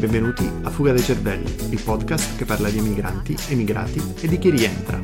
Benvenuti a Fuga dei Cervelli, il podcast che parla di emigranti, emigrati e di chi rientra.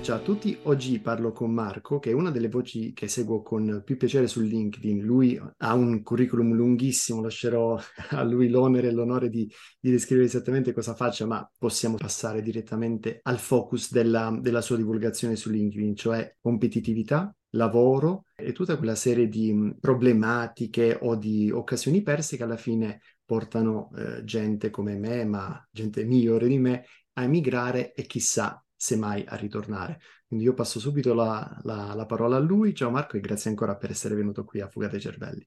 Ciao a tutti, oggi parlo con Marco, che è una delle voci che seguo con più piacere su LinkedIn. Lui ha un curriculum lunghissimo, lascerò a lui l'onere e l'onore di, di descrivere esattamente cosa faccia, ma possiamo passare direttamente al focus della, della sua divulgazione su LinkedIn, cioè competitività, lavoro e tutta quella serie di problematiche o di occasioni perse che alla fine portano eh, gente come me, ma gente migliore di me, a emigrare e chissà se mai a ritornare. Quindi io passo subito la, la, la, parola a lui. Ciao Marco e grazie ancora per essere venuto qui a Fuga dei Cervelli.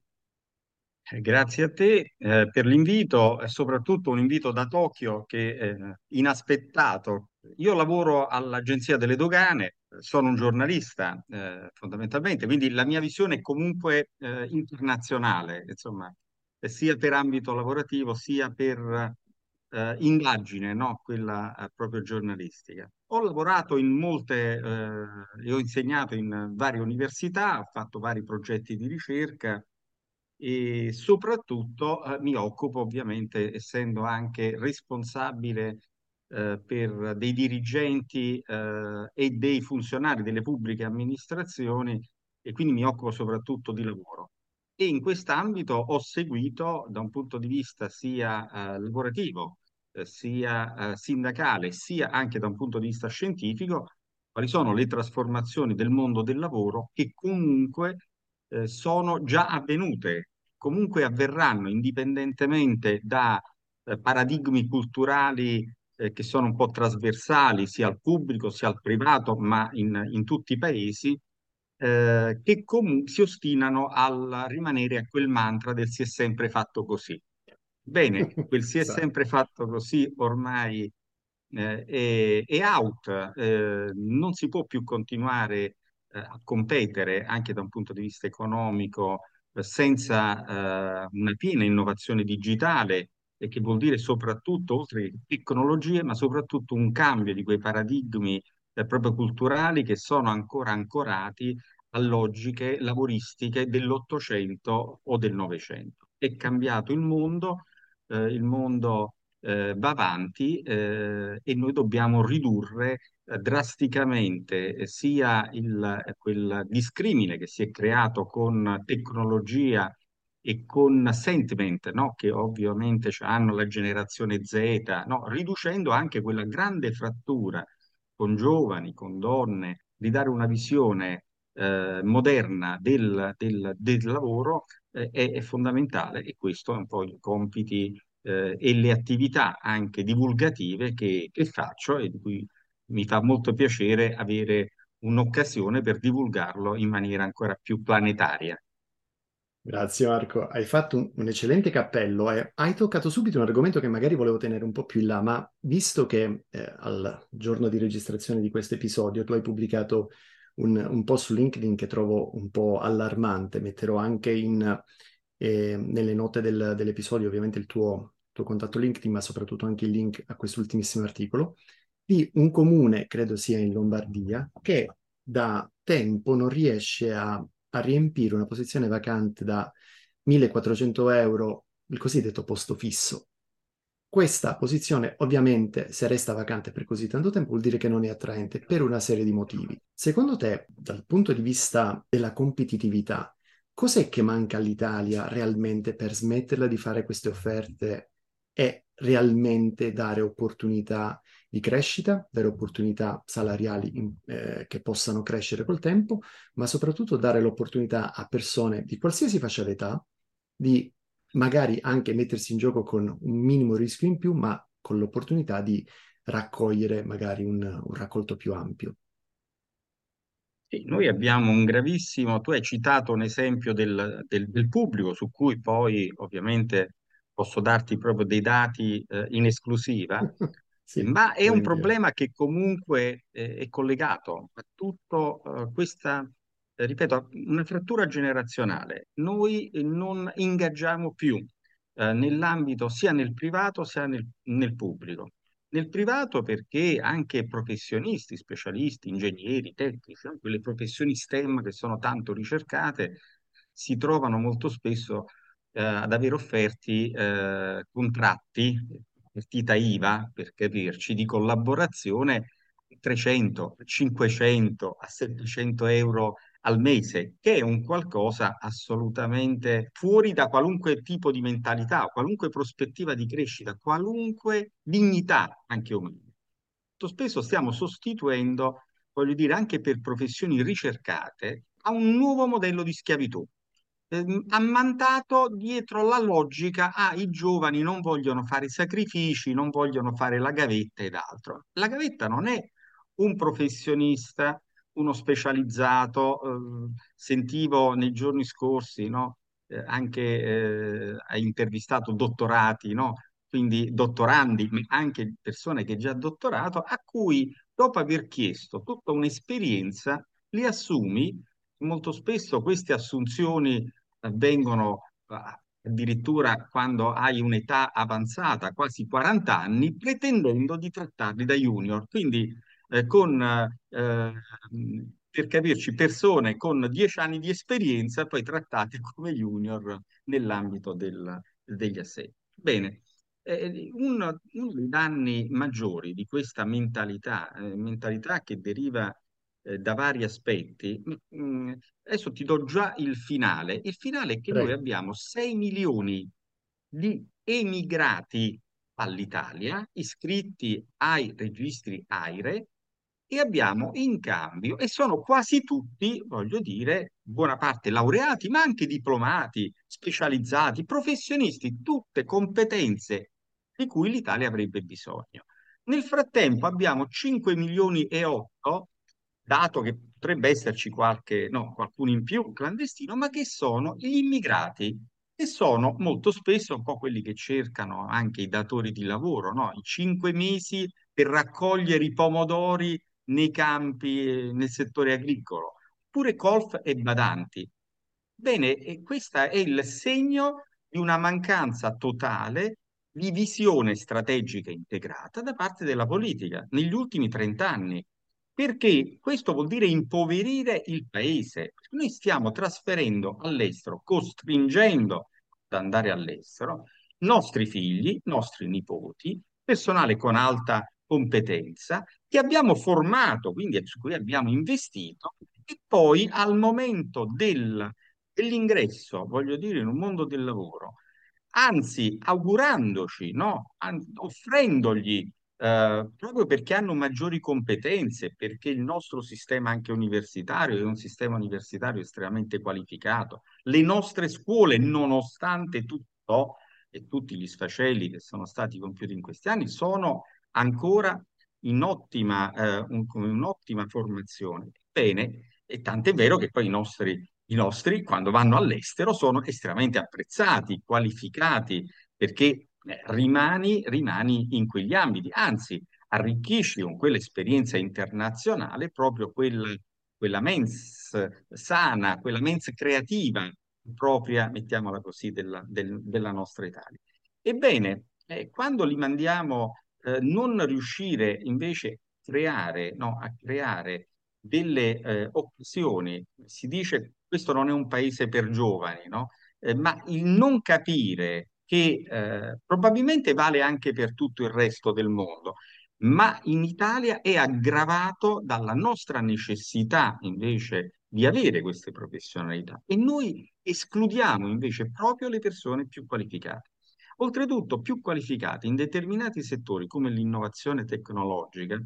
Eh, grazie a te eh, per l'invito e soprattutto un invito da Tokyo che è inaspettato. Io lavoro all'Agenzia delle Dogane, sono un giornalista eh, fondamentalmente, quindi la mia visione è comunque eh, internazionale, insomma, sia per ambito lavorativo sia per eh, indagine, no? quella eh, proprio giornalistica. Ho lavorato in molte, eh, e ho insegnato in varie università, ho fatto vari progetti di ricerca e soprattutto eh, mi occupo ovviamente, essendo anche responsabile eh, per dei dirigenti eh, e dei funzionari delle pubbliche amministrazioni e quindi mi occupo soprattutto di lavoro. E in quest'ambito ho seguito da un punto di vista sia eh, lavorativo eh, sia eh, sindacale, sia anche da un punto di vista scientifico, quali sono le trasformazioni del mondo del lavoro che comunque sono già avvenute, comunque avverranno indipendentemente da paradigmi culturali eh, che sono un po' trasversali sia al pubblico sia al privato, ma in, in tutti i paesi, eh, che comunque si ostinano al rimanere a quel mantra del si è sempre fatto così. Bene, quel si è esatto. sempre fatto così ormai eh, è, è, out, eh, non si può più continuare eh, a competere anche da un punto di vista economico eh, senza una piena innovazione digitale e che vuol dire soprattutto, oltre che tecnologie, ma soprattutto un cambio di quei paradigmi eh, proprio culturali che sono ancora ancorati a logiche lavoristiche dell'Ottocento o del Novecento. È cambiato il mondo, eh, il mondo eh, va avanti eh, e noi dobbiamo ridurre eh, drasticamente eh, sia il, quel discrimine che si è creato con tecnologia e con sentiment, no? che ovviamente hanno la generazione Z, no? riducendo anche quella grande frattura con giovani, con donne, di dare una visione eh, moderna del, del, del lavoro eh, è, è, fondamentale e questo è un po' i compiti eh, e le attività anche divulgative che, che faccio e di cui mi fa molto piacere avere un'occasione per divulgarlo in maniera ancora più planetaria. Grazie Marco, hai fatto un, un eccellente cappello. E hai toccato subito un argomento che magari volevo tenere un po' più in là, ma visto che eh, al giorno di registrazione di questo episodio tu hai pubblicato un, un post su LinkedIn che trovo un po' allarmante, metterò anche in, eh, nelle note del, dell'episodio ovviamente il tuo, tuo contatto LinkedIn, ma soprattutto anche il link a quest'ultimissimo articolo, di un comune, credo sia in Lombardia, che da tempo non riesce a, a riempire una posizione vacante da 1400 euro, il cosiddetto posto fisso. Questa posizione ovviamente se resta vacante per così tanto tempo vuol dire che non è attraente per una serie di motivi. Secondo te, dal punto di vista della competitività, cos'è che manca all'Italia realmente per smetterla di fare queste offerte e realmente dare opportunità di crescita, dare opportunità salariali in, eh, che possano crescere col tempo, ma soprattutto dare l'opportunità a persone di qualsiasi fascia d'età di magari anche mettersi in gioco con un minimo rischio in più, ma con l'opportunità di raccogliere magari un, un raccolto più ampio. Noi abbiamo un gravissimo, tu hai citato un esempio del, del, del pubblico su cui poi ovviamente posso darti proprio dei dati eh, in esclusiva, sì, ma è un problema che comunque eh, è collegato a tutto eh, questa ripeto, una frattura generazionale. Noi non ingaggiamo più eh, nell'ambito sia nel privato sia nel, nel pubblico. Nel privato perché anche professionisti, specialisti, ingegneri, tecnici, quelle professioni STEM che sono tanto ricercate, si trovano molto spesso eh, ad aver offerti eh, contratti, partita IVA per capirci, di collaborazione 300, 500 a 700 euro al mese, che è un qualcosa assolutamente fuori da qualunque tipo di mentalità, qualunque prospettiva di crescita, qualunque dignità anche umana. Spesso stiamo sostituendo, voglio dire, anche per professioni ricercate, a un nuovo modello di schiavitù ehm, ammantato dietro la logica, ah, i giovani non vogliono fare sacrifici, non vogliono fare la gavetta ed altro. La gavetta non è un professionista, uno specializzato, eh, sentivo nei giorni scorsi, no? Eh, anche eh, hai intervistato dottorati, no? Quindi dottorandi, ma anche persone che già dottorato, a cui dopo aver chiesto tutta un'esperienza, li assumi. Molto spesso queste assunzioni avvengono addirittura quando hai un'età avanzata, quasi 40 anni, pretendendo di trattarli da junior. Quindi eh, con, eh, per capirci, persone con 10 anni di esperienza poi trattate come junior nell'ambito del, degli assetti. Bene, eh, uno, uno, dei danni maggiori di questa mentalità, eh, mentalità che deriva eh, da vari aspetti. Mm, adesso ti do già il finale. Il finale è che Prego. noi abbiamo 6 milioni di emigrati all'Italia iscritti ai registri AIRE e abbiamo in cambio, e sono quasi tutti, voglio dire, buona parte laureati, ma anche diplomati, specializzati, professionisti, tutte competenze di cui l'Italia avrebbe bisogno. Nel frattempo abbiamo 5 milioni e 8 dato che potrebbe esserci qualche, no, qualcuno in più clandestino, ma che sono gli immigrati, che sono molto spesso un po' quelli che cercano anche i datori di lavoro, no? I cinque mesi per raccogliere i pomodori nei campi, nel settore agricolo, oppure colf e badanti. Bene, e questo è il segno di una mancanza totale di visione strategica integrata da parte della politica negli ultimi 30 anni perché questo vuol dire impoverire il paese. Noi stiamo trasferendo all'estero, costringendo ad andare all'estero, nostri figli, nostri nipoti, personale con alta competenza, che abbiamo formato, quindi su cui abbiamo investito, e poi al momento del, dell'ingresso, voglio dire, in un mondo del lavoro, anzi augurandoci, no? offrendogli eh, proprio perché hanno maggiori competenze, perché il nostro sistema anche universitario è un sistema universitario estremamente qualificato. Le nostre scuole, nonostante tutto e tutti gli sfaceli che sono stati compiuti in questi anni, sono ancora in ottima, eh, un, un'ottima formazione. Bene, e tant'è vero che poi i nostri, i nostri, quando vanno all'estero, sono estremamente apprezzati, qualificati, perché eh, rimani, rimani in quegli ambiti, anzi arricchisci con quell'esperienza internazionale proprio quel, quella mens sana, quella mens creativa propria, mettiamola così, della, del, della nostra Italia. Ebbene, eh, quando li mandiamo, eh, non riuscire invece creare, no, a creare delle eh, occasioni, si dice questo non è un paese per giovani, no? Eh, ma il non capire che eh, probabilmente vale anche per tutto il resto del mondo, ma in Italia è aggravato dalla nostra necessità invece di avere queste professionalità e noi escludiamo invece proprio le persone più qualificate. Oltretutto, più qualificate in determinati settori come l'innovazione tecnologica,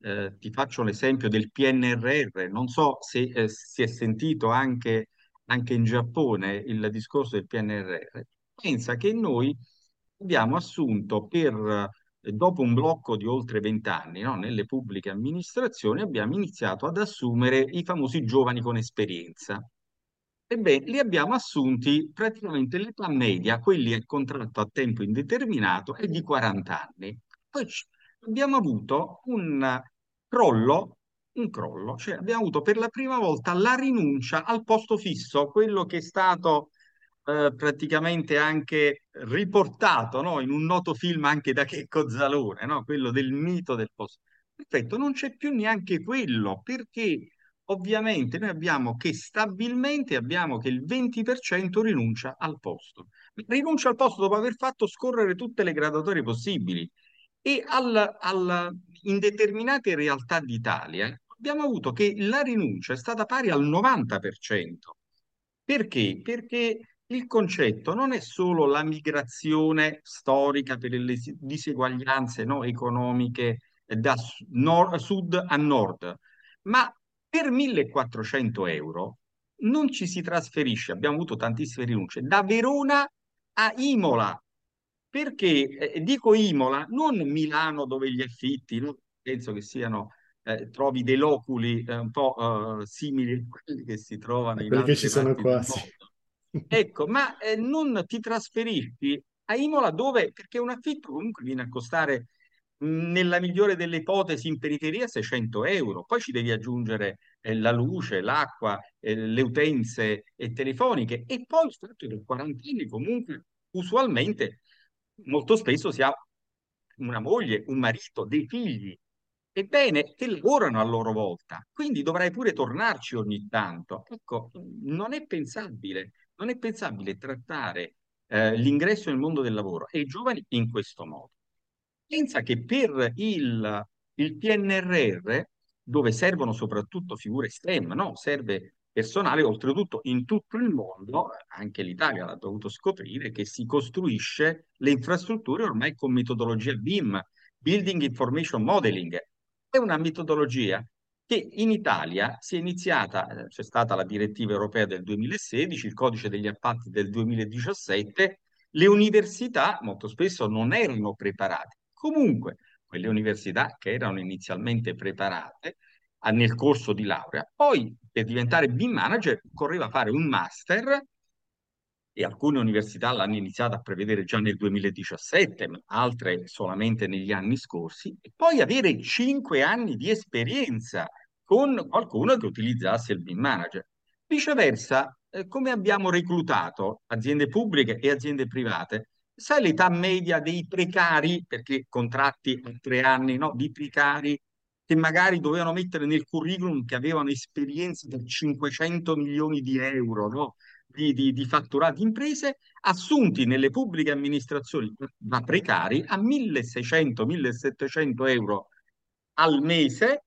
eh, ti faccio l'esempio del PNRR, non so se eh, si è sentito anche, anche in Giappone il discorso del PNRR, pensa che noi abbiamo assunto per, eh, dopo un blocco di oltre vent'anni, no, nelle pubbliche amministrazioni, abbiamo iniziato ad assumere i famosi giovani con esperienza. Ebbene, li abbiamo assunti praticamente l'età media, quelli a contratto a tempo indeterminato, è di 40 anni. Poi abbiamo avuto un crollo, un crollo, cioè abbiamo avuto per la prima volta la rinuncia al posto fisso, quello che è stato eh, praticamente anche riportato no? in un noto film anche da Checco Zalone, no? quello del mito del posto. Perfetto, non c'è più neanche quello, perché ovviamente noi abbiamo che stabilmente abbiamo che il 20% rinuncia al posto. Rinuncia al posto dopo aver fatto scorrere tutte le graduatorie possibili. E al, al, in determinate realtà d'Italia abbiamo avuto che la rinuncia è stata pari al 90%. Perché? Perché il concetto non è solo la migrazione storica per le diseguaglianze no, economiche da nord, sud a nord, ma per 1400 euro non ci si trasferisce, abbiamo avuto tantissime rinunce, da Verona a Imola. Perché eh, dico Imola, non Milano dove gli affitti, penso che siano, eh, trovi dei loculi eh, un po' eh, simili a quelli che si trovano in quelli che ci sono qua, sì. Ecco, ma eh, non ti trasferisci a Imola dove, perché un affitto comunque viene a costare nella migliore delle ipotesi in periferia 600 euro, poi ci devi aggiungere eh, la luce, l'acqua, eh, le utenze eh, telefoniche. E poi il fatto che 40 anni comunque usualmente molto spesso si ha una moglie, un marito, dei figli, ebbene, che lavorano a loro volta, quindi dovrai pure tornarci ogni tanto. Ecco, non è pensabile, non è pensabile trattare eh, l'ingresso nel mondo del lavoro e i giovani in questo modo. Pensa che per il, il PNRR, dove servono soprattutto figure STEM, no? serve personale, oltretutto in tutto il mondo, anche l'Italia l'ha dovuto scoprire, che si costruisce le infrastrutture ormai con metodologia BIM, Building Information Modeling. È una metodologia che in Italia si è iniziata, eh, c'è stata la direttiva europea del 2016, il codice degli appalti del 2017, le università molto spesso non erano preparate. Comunque, quelle università che erano inizialmente preparate nel corso di laurea, poi per diventare BIM manager occorreva fare un master e alcune università l'hanno iniziato a prevedere già nel 2017, ma altre solamente negli anni scorsi, e poi avere cinque anni di esperienza con qualcuno che utilizzasse il BIM manager. Viceversa, eh, come abbiamo reclutato aziende pubbliche e aziende private? Sai l'età media dei precari, perché contratti a tre anni, no? Di precari che magari dovevano mettere nel curriculum che avevano esperienze per 500 milioni di euro, no? Di, di, di fatturati imprese, assunti nelle pubbliche amministrazioni da precari a 1600-1700 euro al mese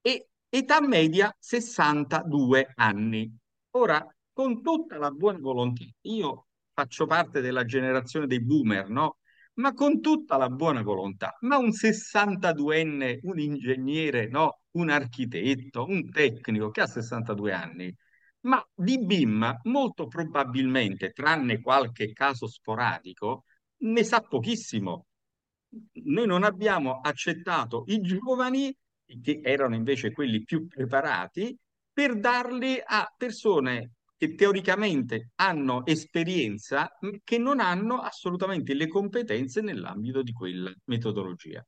e età media 62 anni. Ora, con tutta la buona volontà, io faccio parte della generazione dei boomer, no? Ma con tutta la buona volontà, ma un 62enne, un ingegnere, no? Un architetto, un tecnico che ha 62 anni, ma di BIM molto probabilmente, tranne qualche caso sporadico, ne sa pochissimo. Noi non abbiamo accettato i giovani, che erano invece quelli più preparati, per darli a persone che teoricamente hanno esperienza, che non hanno assolutamente le competenze nell'ambito di quella metodologia.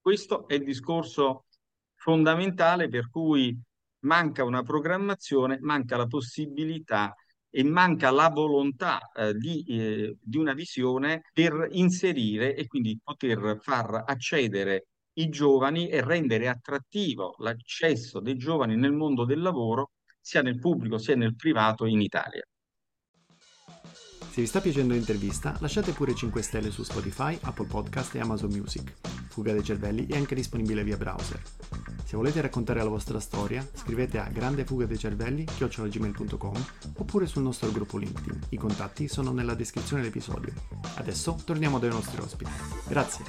Questo è il discorso fondamentale per cui manca una programmazione, manca la possibilità e manca la volontà eh, di, eh, di una visione per inserire e quindi poter far accedere i giovani e rendere attrattivo l'accesso dei giovani nel mondo del lavoro sia nel pubblico sia nel privato in Italia. Se vi sta piacendo l'intervista, lasciate pure 5 stelle su Spotify, Apple Podcast e Amazon Music. Fuga dei cervelli è anche disponibile via browser. Se volete raccontare la vostra storia, scrivete a grandefugadeicervelli.com oppure sul nostro gruppo LinkedIn. I contatti sono nella descrizione dell'episodio. Adesso torniamo dai nostri ospiti. Grazie.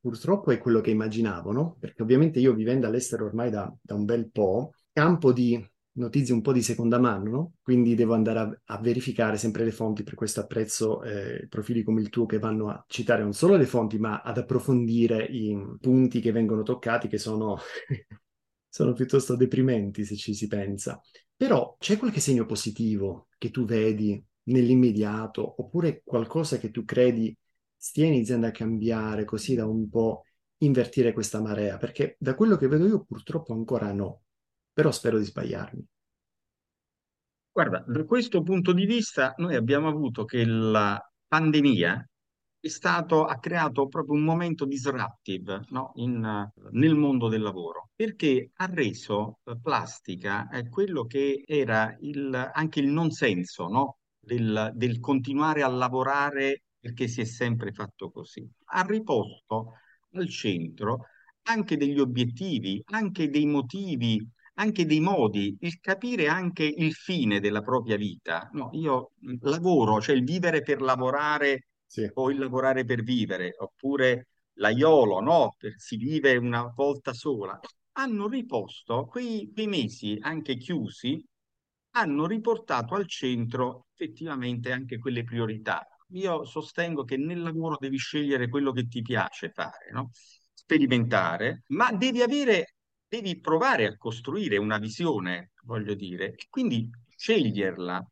Purtroppo è quello che immaginavo, no? Perché ovviamente io vivendo all'estero ormai da, da un bel po', campo di notizie un po' di seconda mano, no? quindi devo andare a, a, verificare sempre le fonti, per questo apprezzo eh, profili come il tuo che vanno a citare non solo le fonti, ma ad approfondire i punti che vengono toccati, che sono, sono piuttosto deprimenti se ci si pensa. Però c'è qualche segno positivo che tu vedi nell'immediato, oppure qualcosa che tu credi stia iniziando a cambiare così da un po' invertire questa marea? Perché da quello che vedo io purtroppo ancora no però spero di sbagliarmi. Guarda, da questo punto di vista noi abbiamo avuto che la pandemia stato, ha creato proprio un momento disruptive no? In, nel mondo del lavoro, perché ha reso eh, plastica eh, quello che era il, anche il non senso no? del, del continuare a lavorare perché si è sempre fatto così. Ha riposto al centro anche degli obiettivi, anche dei motivi, anche dei modi, il capire anche il fine della propria vita. No, io lavoro, cioè il vivere per lavorare sì. o il lavorare per vivere, oppure l'aiolo, no? Si vive una volta sola. Hanno riposto quei, quei mesi anche chiusi, hanno riportato al centro effettivamente anche quelle priorità. Io sostengo che nel lavoro devi scegliere quello che ti piace fare, no? sperimentare, ma devi avere, devi provare a costruire una visione, voglio dire, e quindi sceglierla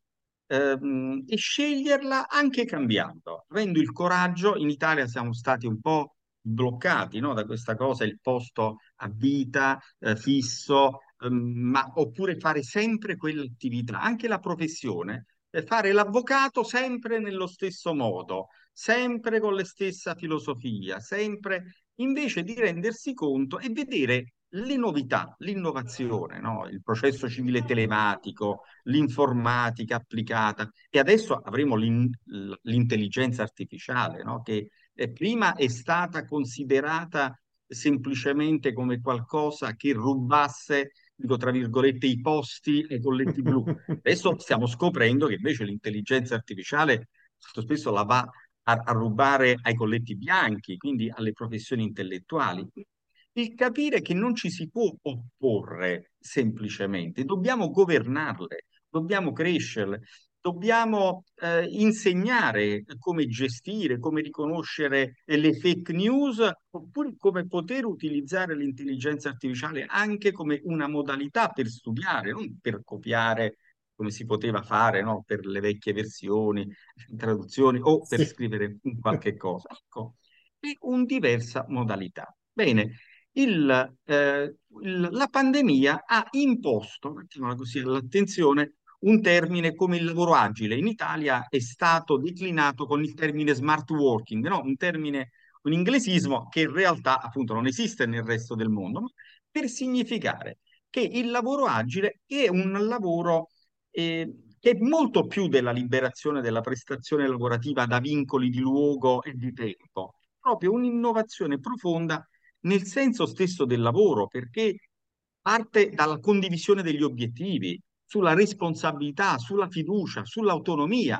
ehm, e sceglierla anche cambiando, avendo il coraggio. In Italia siamo stati un po' bloccati no, da questa cosa, il posto a vita eh, fisso, ehm, ma oppure fare sempre quell'attività, anche la professione, eh, fare l'avvocato sempre nello stesso modo, sempre con la stessa filosofia, sempre invece di rendersi conto e vedere le novità, l'innovazione, no? il processo civile telematico, l'informatica applicata e adesso avremo l'in l'intelligenza artificiale no? che eh, prima è stata considerata semplicemente come qualcosa che rubasse, dico tra virgolette, i posti ai colletti blu. Adesso stiamo scoprendo che invece l'intelligenza artificiale molto spesso la va a, a rubare ai colletti bianchi, quindi alle professioni intellettuali. Il capire che non ci si può opporre semplicemente, dobbiamo governarle, dobbiamo crescerle, dobbiamo eh, insegnare come gestire, come riconoscere le fake news, oppure come poter utilizzare l'intelligenza artificiale anche come una modalità per studiare, non per copiare come si poteva fare no? per le vecchie versioni, traduzioni o per sì. scrivere un qualche cosa. Ecco, è una diversa modalità. Bene, il, eh, il, la pandemia ha imposto, così, all'attenzione un termine come il lavoro agile. In Italia è stato declinato con il termine smart working, no? un termine, un inglesismo che in realtà appunto non esiste nel resto del mondo, per significare che il lavoro agile è un lavoro eh, che è molto più della liberazione della prestazione lavorativa da vincoli di luogo e di tempo, proprio un'innovazione profonda nel senso stesso del lavoro, perché parte dalla condivisione degli obiettivi, sulla responsabilità, sulla fiducia, sull'autonomia,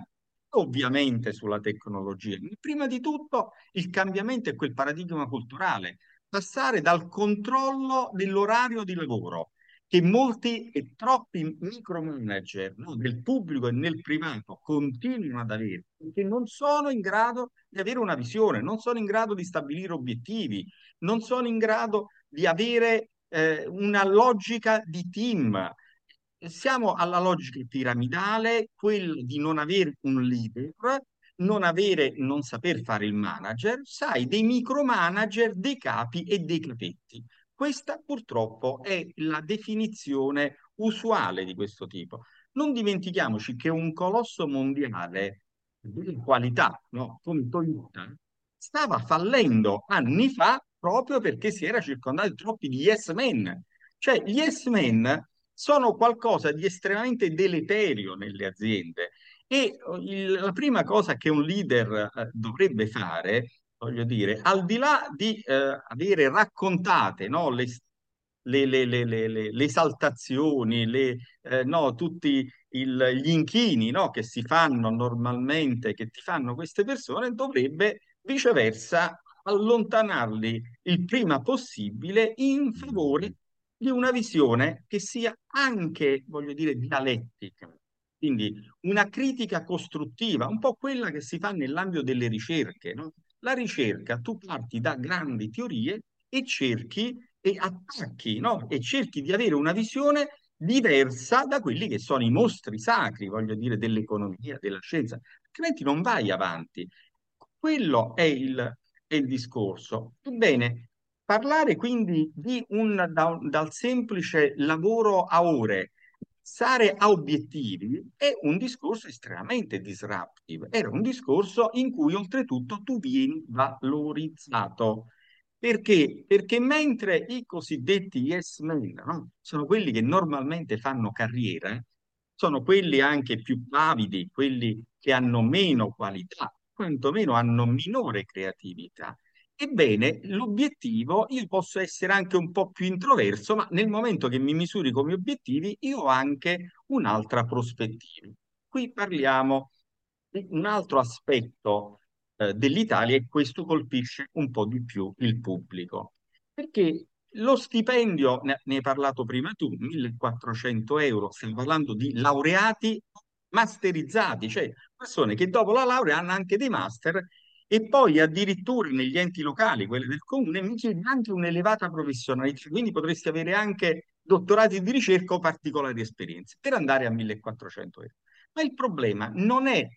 ovviamente sulla tecnologia. Prima di tutto il cambiamento è quel paradigma culturale, passare dal controllo dell'orario di lavoro che molti e troppi micromanager no, del pubblico e nel privato continuano ad avere, perché non sono in grado di avere una visione, non sono in grado di stabilire obiettivi, non sono in grado di avere eh, una logica di team. Siamo alla logica piramidale, quella di non avere un leader, non avere, non saper fare il manager, sai, dei micromanager, dei capi e dei capetti. Questa purtroppo è la definizione usuale di questo tipo. Non dimentichiamoci che un colosso mondiale di qualità, no? come Toyota, stava fallendo anni fa proprio perché si era circondato troppi di yes men. Cioè, gli yes men sono qualcosa di estremamente deleterio nelle aziende e il, la prima cosa che un leader eh, dovrebbe fare voglio dire, al di là di eh, avere raccontate no, le, le, le, le, esaltazioni, eh, no, tutti il, gli inchini no, che si fanno normalmente, che ti fanno queste persone, dovrebbe viceversa allontanarli il prima possibile in favore di una visione che sia anche, voglio dire, dialettica. Quindi una critica costruttiva, un po' quella che si fa nell'ambito delle ricerche, no? La ricerca, tu parti da grandi teorie e cerchi e attacchi, no? E cerchi di avere una visione diversa da quelli che sono i mostri sacri, voglio dire, dell'economia, della scienza, altrimenti non vai avanti. Quello è il, è il discorso. Ebbene, parlare quindi di un, da, dal semplice lavoro a ore A obiettivi è un discorso estremamente disruptive, era un discorso in cui oltretutto tu vieni valorizzato. Perché? Perché mentre i cosiddetti yes men no? sono quelli che normalmente fanno carriera, sono quelli anche più pavidi, quelli che hanno meno qualità, quantomeno hanno minore creatività. Ebbene, l'obiettivo, io posso essere anche un po' più introverso, ma nel momento che mi misuri come obiettivi, io ho anche un'altra prospettiva. Qui parliamo di un altro aspetto eh, dell'Italia e questo colpisce un po' di più il pubblico. Perché lo stipendio, ne, ne hai parlato prima tu, 1400 euro, stiamo parlando di laureati masterizzati, cioè persone che dopo la laurea hanno anche dei master e poi addirittura negli enti locali, quelli del comune, chiede anche un'elevata professionalità, quindi potresti avere anche dottorati di ricerca o particolari esperienze per andare a 1400 euro. Ma il problema non è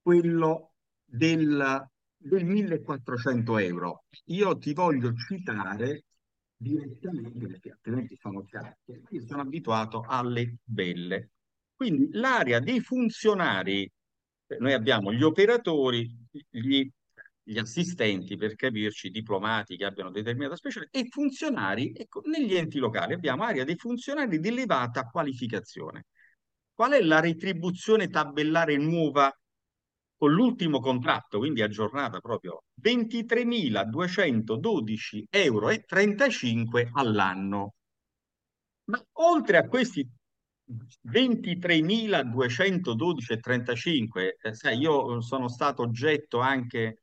quello del, del 1400 euro. Io ti voglio citare direttamente, perché altrimenti sono chiacchiere, io sono abituato alle belle. Quindi l'area dei funzionari, noi abbiamo gli operatori, gli, gli assistenti, per capirci, diplomati che abbiano determinata specialità, e funzionari, ecco, negli enti locali abbiamo area dei funzionari di elevata qualificazione. Qual è la retribuzione tabellare nuova con l'ultimo contratto, quindi aggiornata proprio 23.212 euro 35 all'anno. Ma oltre a questi 23.212,35, eh, sai, io sono stato oggetto anche,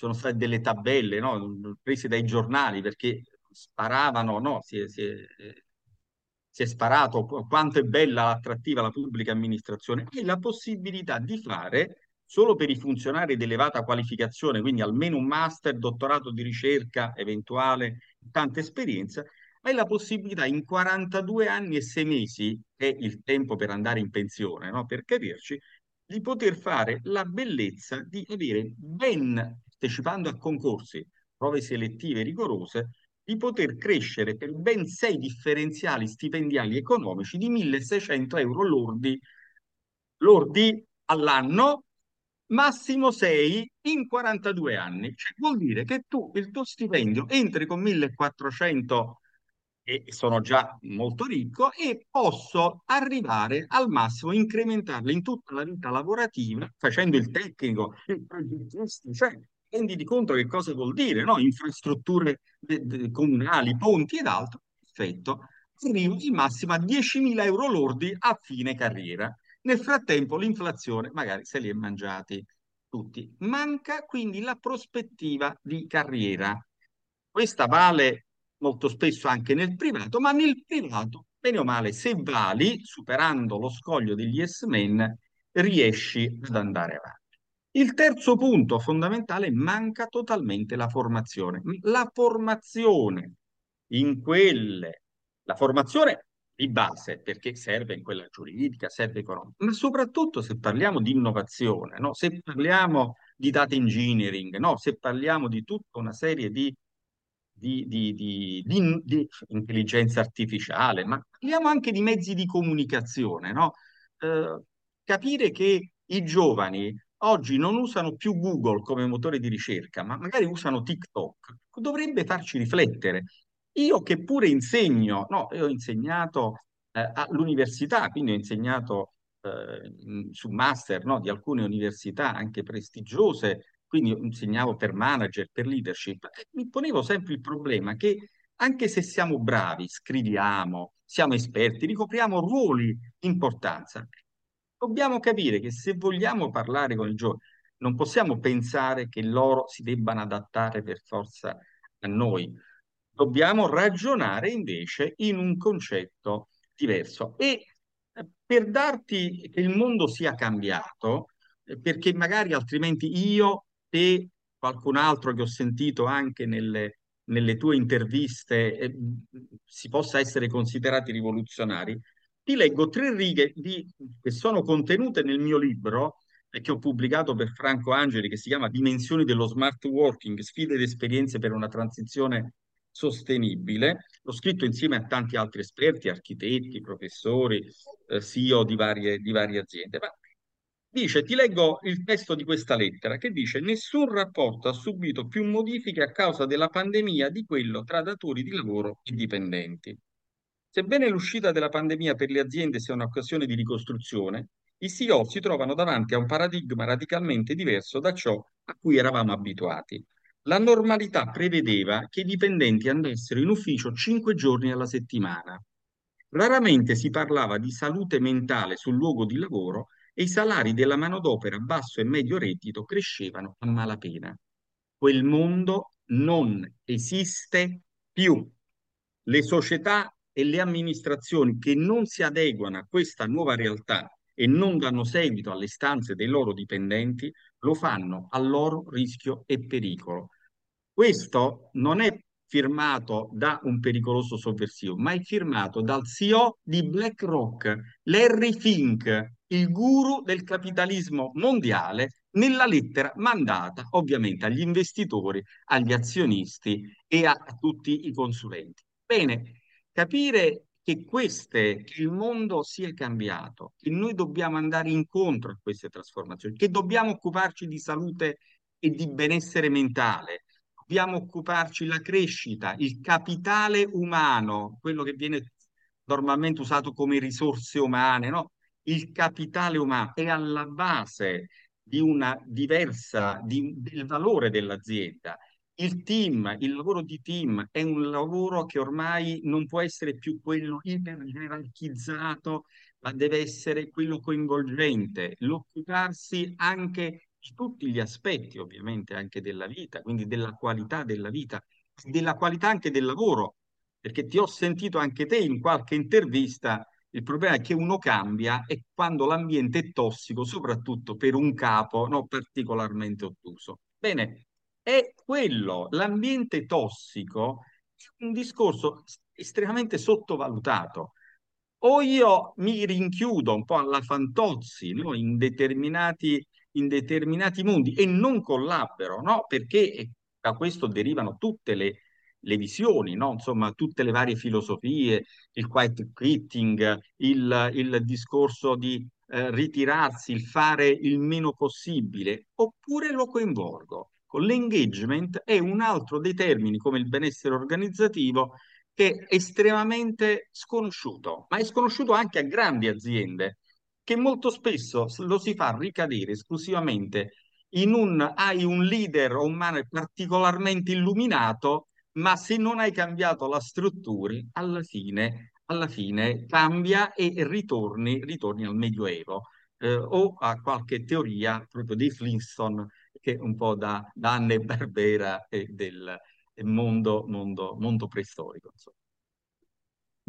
sono state delle tabelle, no, prese dai giornali perché sparavano, no, si è, si è, si è sparato quanto è bella, attrattiva la pubblica amministrazione e la possibilità di fare solo per i funzionari di elevata qualificazione, quindi almeno un master, dottorato di ricerca eventuale, tanta esperienza, hai la possibilità in 42 anni e 6 mesi, che è il tempo per andare in pensione, no? per capirci, di poter fare la bellezza di avere ben, partecipando a concorsi, prove selettive rigorose, di poter crescere per ben sei differenziali stipendiali economici di 1600 euro lordi, lordi all'anno massimo 6 in 42 anni. Cioè, vuol dire che tu, il tuo stipendio, entri con 1400 e sono già molto ricco e posso arrivare al massimo, incrementarle in tutta la vita lavorativa, facendo il tecnico, il progettista, cioè renditi conto che cosa vuol dire, no? Infrastrutture de- de- comunali, ponti ed altro, perfetto, arrivo il massimo a 10.000 euro lordi a fine carriera. Nel frattempo l'inflazione magari se li è mangiati tutti. Manca quindi la prospettiva di carriera. Questa vale molto spesso anche nel privato, ma nel privato, bene o male, se vali, superando lo scoglio degli yes men, riesci ad andare avanti. Il terzo punto fondamentale, manca totalmente la formazione. La formazione in quelle, la formazione di base, perché serve in quella giuridica, serve economica, ma soprattutto se parliamo di innovazione, no? se parliamo di data engineering, no? se parliamo di tutta una serie di, di, di, di intelligenza artificiale, ma parliamo anche di mezzi di comunicazione, no? eh, capire che i giovani oggi non usano più Google come motore di ricerca, ma magari usano TikTok, dovrebbe farci riflettere. Io che pure insegno, no, io ho insegnato eh, all'università, quindi ho insegnato eh, su master no, di alcune università anche prestigiose, quindi insegnavo per manager, per leadership, mi ponevo sempre il problema che anche se siamo bravi, scriviamo, siamo esperti, ricopriamo ruoli di importanza, dobbiamo capire che se vogliamo parlare con i giovani, non possiamo pensare che loro si debbano adattare per forza a noi dobbiamo ragionare invece in un concetto diverso. E eh, per darti che il mondo sia cambiato, eh, perché magari altrimenti io, e qualcun altro che ho sentito anche nelle, nelle tue interviste, eh, si possa essere considerati rivoluzionari, ti leggo tre righe di, che sono contenute nel mio libro e che ho pubblicato per Franco Angeli, che si chiama Dimensioni dello smart working, sfide ed esperienze per una transizione sostenibile. L'ho scritto insieme a tanti altri esperti, architetti, professori, eh, CEO di varie, di varie aziende. Ma dice, ti leggo il testo di questa lettera che dice: Nessun rapporto ha subito più modifiche a causa della pandemia di quello tra datori di lavoro e dipendenti. Sebbene l'uscita della pandemia per le aziende sia un'occasione di ricostruzione, i CEO si trovano davanti a un paradigma radicalmente diverso da ciò a cui eravamo abituati. La normalità prevedeva che i dipendenti andassero in ufficio cinque giorni alla settimana. Raramente si parlava di salute mentale sul luogo di lavoro e i salari della manodopera a basso e medio reddito crescevano a malapena. Quel mondo non esiste più. Le società e le amministrazioni che non si adeguano a questa nuova realtà e non danno seguito alle istanze dei loro dipendenti, lo fanno a loro rischio e pericolo. Questo non è firmato da un pericoloso sovversivo, ma è firmato dal CEO di BlackRock, Larry Fink, il guru del capitalismo mondiale, nella lettera mandata ovviamente agli investitori, agli azionisti e a tutti i consulenti. Bene, capire che queste, che il mondo sia cambiato, che noi dobbiamo andare incontro a queste trasformazioni, che dobbiamo occuparci di salute e di benessere mentale, dobbiamo occuparci della crescita, il capitale umano, quello che viene normalmente usato come risorse umane, no? Il capitale umano è alla base di una diversa, di, del valore dell'azienda il team, il lavoro di team è un lavoro che ormai non può essere più quello ipergerarchizzato, ma deve essere quello coinvolgente, l'occuparsi anche di tutti gli aspetti, ovviamente, anche della vita, quindi della qualità della vita, della qualità anche del lavoro, perché ti ho sentito anche te in qualche intervista, il problema è che uno cambia e quando l'ambiente è tossico, soprattutto per un capo no, particolarmente ottuso. Bene, è quello, l'ambiente tossico, è un discorso estremamente sottovalutato. O io mi rinchiudo un po' alla Fantozzi no? in, determinati, in determinati mondi e non collaboro, no? perché da questo derivano tutte le, le visioni, no? insomma, tutte le varie filosofie, il quiet quitting, il, il discorso di eh, ritirarsi, il fare il meno possibile, oppure lo coinvolgo. L'engagement è un altro dei termini, come il benessere organizzativo, che è estremamente sconosciuto, ma è sconosciuto anche a grandi aziende, che molto spesso lo si fa ricadere esclusivamente in un hai un leader o un manager particolarmente illuminato, ma se non hai cambiato la struttura, alla fine, alla fine cambia e ritorni, ritorni al Medioevo eh, o a qualche teoria proprio dei Flintstone che un po' da, da Anne Barbera e del mondo, mondo, mondo preistorico. Insomma.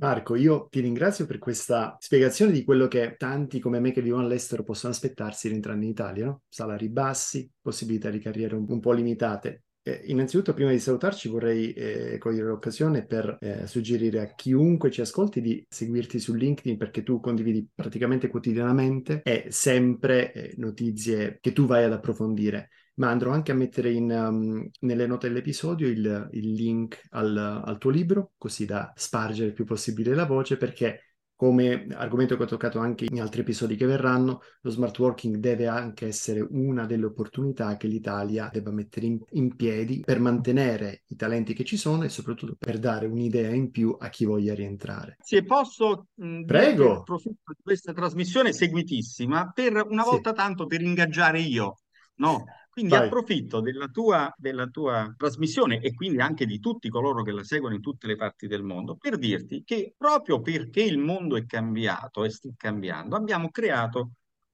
Marco, io ti ringrazio per questa spiegazione di quello che tanti come me che vivono all'estero possono aspettarsi rientrando in Italia, no? Salari bassi, possibilità di carriera un, un po' limitate. Eh, innanzitutto, prima di salutarci, vorrei eh, cogliere l'occasione per eh, suggerire a chiunque ci ascolti di seguirti su LinkedIn perché tu condividi praticamente quotidianamente e sempre eh, notizie che tu vai ad approfondire. Ma andrò anche a mettere in, um, nelle note dell'episodio il, il link al, al tuo libro, così da spargere il più possibile la voce, perché come argomento che ho toccato anche in altri episodi che verranno, lo smart working deve anche essere una delle opportunità che l'Italia debba mettere in, in piedi per mantenere i talenti che ci sono e soprattutto per dare un'idea in più a chi voglia rientrare. Se posso, mh, Prego. approfitto di questa trasmissione seguitissima per una volta sì. tanto per ingaggiare io, no? Quindi Vai. approfitto della tua, della tua trasmissione e quindi anche di tutti coloro che la seguono in tutte le parti del mondo per dirti che proprio perché il mondo è cambiato e sta cambiando, abbiamo creato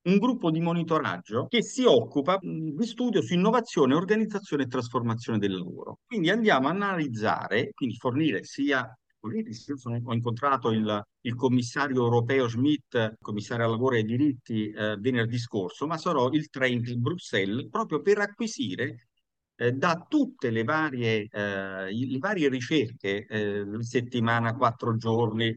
un gruppo di monitoraggio che si occupa di studio su innovazione, organizzazione e trasformazione del lavoro. Quindi andiamo a analizzare, quindi fornire sia ho incontrato il, il, commissario europeo Schmidt, commissario al lavoro e ai diritti, eh, venerdì scorso, ma sarò il 30 in Bruxelles proprio per acquisire eh, da tutte le varie, eh, le varie ricerche, eh, settimana, quattro giorni,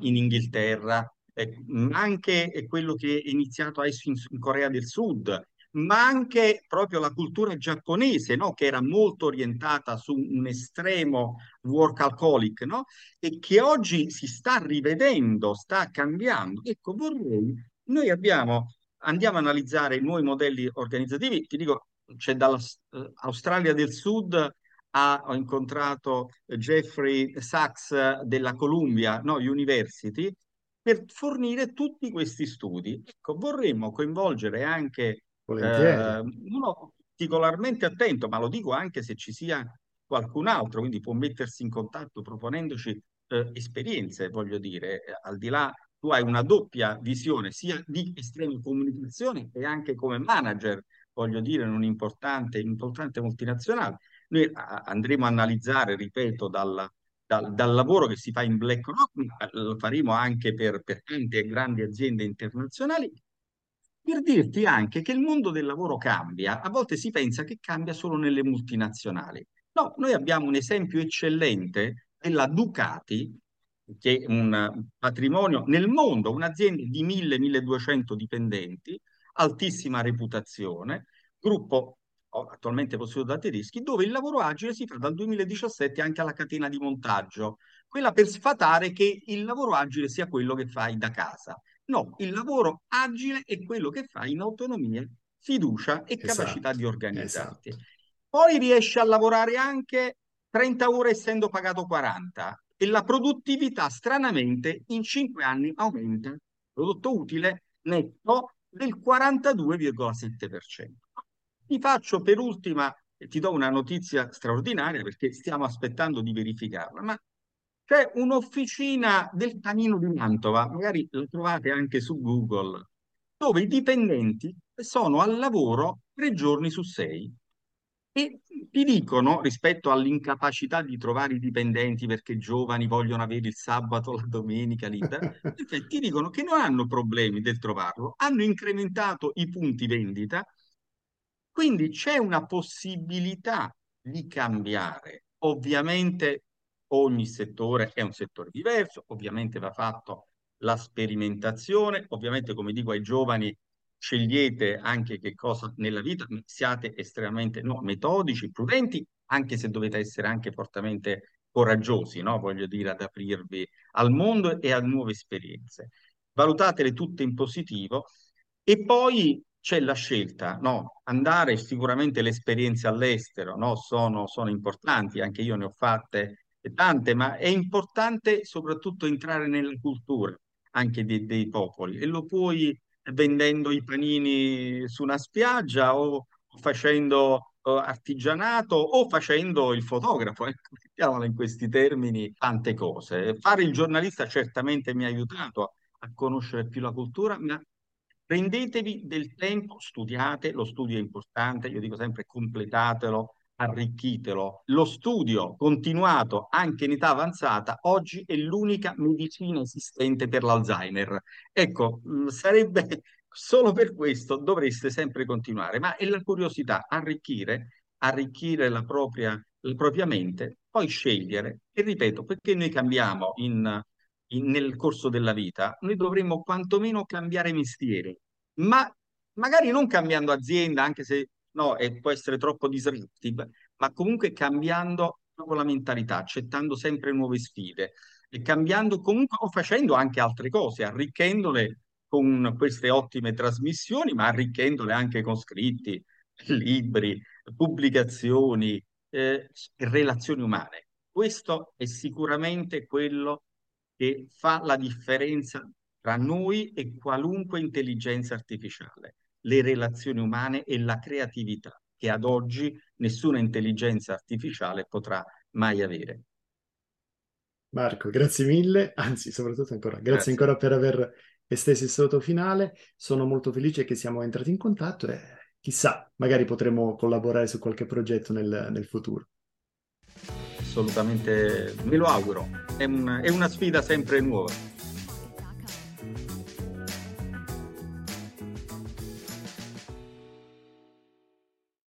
in Inghilterra, eh, anche quello che è iniziato in Corea del Sud, ma anche proprio la cultura giapponese, no? che era molto orientata su un estremo workaholic, no? e che oggi si sta rivedendo, sta cambiando. Ecco, vorrei, noi abbiamo, andiamo a analizzare i nuovi modelli organizzativi, ti dico, c'è dall'Australia del Sud ha, ho incontrato Jeffrey Sachs della Columbia no, University per fornire tutti questi studi. Ecco, vorremmo coinvolgere anche eh, uno particolarmente attento, ma lo dico anche se ci sia qualcun altro, quindi può mettersi in contatto proponendoci eh, esperienze, voglio dire, al di là tu hai una doppia visione sia di estrema comunicazione e anche come manager, voglio dire, in un'importante importante multinazionale. Noi andremo a analizzare, ripeto, dal, dal, dal, lavoro che si fa in BlackRock, lo faremo anche per, per tante grandi aziende internazionali, per dirti anche che il mondo del lavoro cambia. A volte si pensa che cambia solo nelle multinazionali. No, noi abbiamo un esempio eccellente della Ducati, che è un patrimonio nel mondo, un'azienda di 1000-1200 dipendenti, altissima reputazione, gruppo attualmente posseduto da tedeschi, dove il lavoro agile si fa dal 2017 anche alla catena di montaggio, quella per sfatare che il lavoro agile sia quello che fai da casa. No, il lavoro agile è quello che fai in autonomia, fiducia e esatto, capacità di organizzarti. Esatto. Poi riesci a lavorare anche 30 ore essendo pagato 40 e la produttività stranamente in 5 anni aumenta, prodotto utile netto del 42,7%. Ti faccio per ultima, ti do una notizia straordinaria perché stiamo aspettando di verificarla, ma c'è un'officina del Tanino di Mantova, magari la trovate anche su Google, dove i dipendenti sono al lavoro tre giorni su sei. E ti dicono, rispetto all'incapacità di trovare i dipendenti perché giovani vogliono avere il sabato, la domenica libera, ti dicono che non hanno problemi del trovarlo, hanno incrementato i punti vendita quindi c'è una possibilità di cambiare. Ovviamente ogni settore è un settore diverso, ovviamente va fatto la sperimentazione, ovviamente come dico ai giovani scegliete anche che cosa nella vita, siate estremamente no, metodici, prudenti, anche se dovete essere anche fortemente coraggiosi, no? voglio dire, ad aprirvi al mondo e a nuove esperienze. Valutatele tutte in positivo e poi c'è la scelta, no? Andare sicuramente le esperienze all'estero, no? Sono, sono importanti, anche io ne ho fatte tante, ma è importante soprattutto entrare nella cultura anche dei, dei popoli e lo puoi vendendo i panini su una spiaggia o facendo uh, artigianato o facendo il fotografo, ecco, mettiamola in questi termini, tante cose. Fare il giornalista certamente mi ha aiutato a conoscere più la cultura, ma Prendetevi del tempo, studiate, lo studio è importante, io dico sempre completatelo, arricchitelo. Lo studio continuato anche in età avanzata oggi è l'unica medicina esistente per l'Alzheimer. Ecco, mm, sarebbe solo per questo dovreste sempre continuare, ma è la curiosità, arricchire, arricchire la propria, la propria mente, poi scegliere. E ripeto, perché noi cambiamo in in, nel corso della vita, noi dovremmo quantomeno cambiare mestiere, ma magari non cambiando azienda, anche se no, è, può essere troppo disruptive, ma comunque cambiando proprio la mentalità, accettando sempre nuove sfide e cambiando comunque o facendo anche altre cose, arricchendole con queste ottime trasmissioni, ma arricchendole anche con scritti, libri, pubblicazioni, eh, relazioni umane. Questo è sicuramente quello che fa la differenza tra noi e qualunque intelligenza artificiale, le relazioni umane e la creatività che ad oggi nessuna intelligenza artificiale potrà mai avere. Marco, grazie mille, anzi soprattutto ancora, grazie, grazie. ancora per aver esteso il saluto finale, sono molto felice che siamo entrati in contatto e chissà, magari potremo collaborare su qualche progetto nel, nel futuro assolutamente me lo auguro. È, un, è una sfida sempre nuova.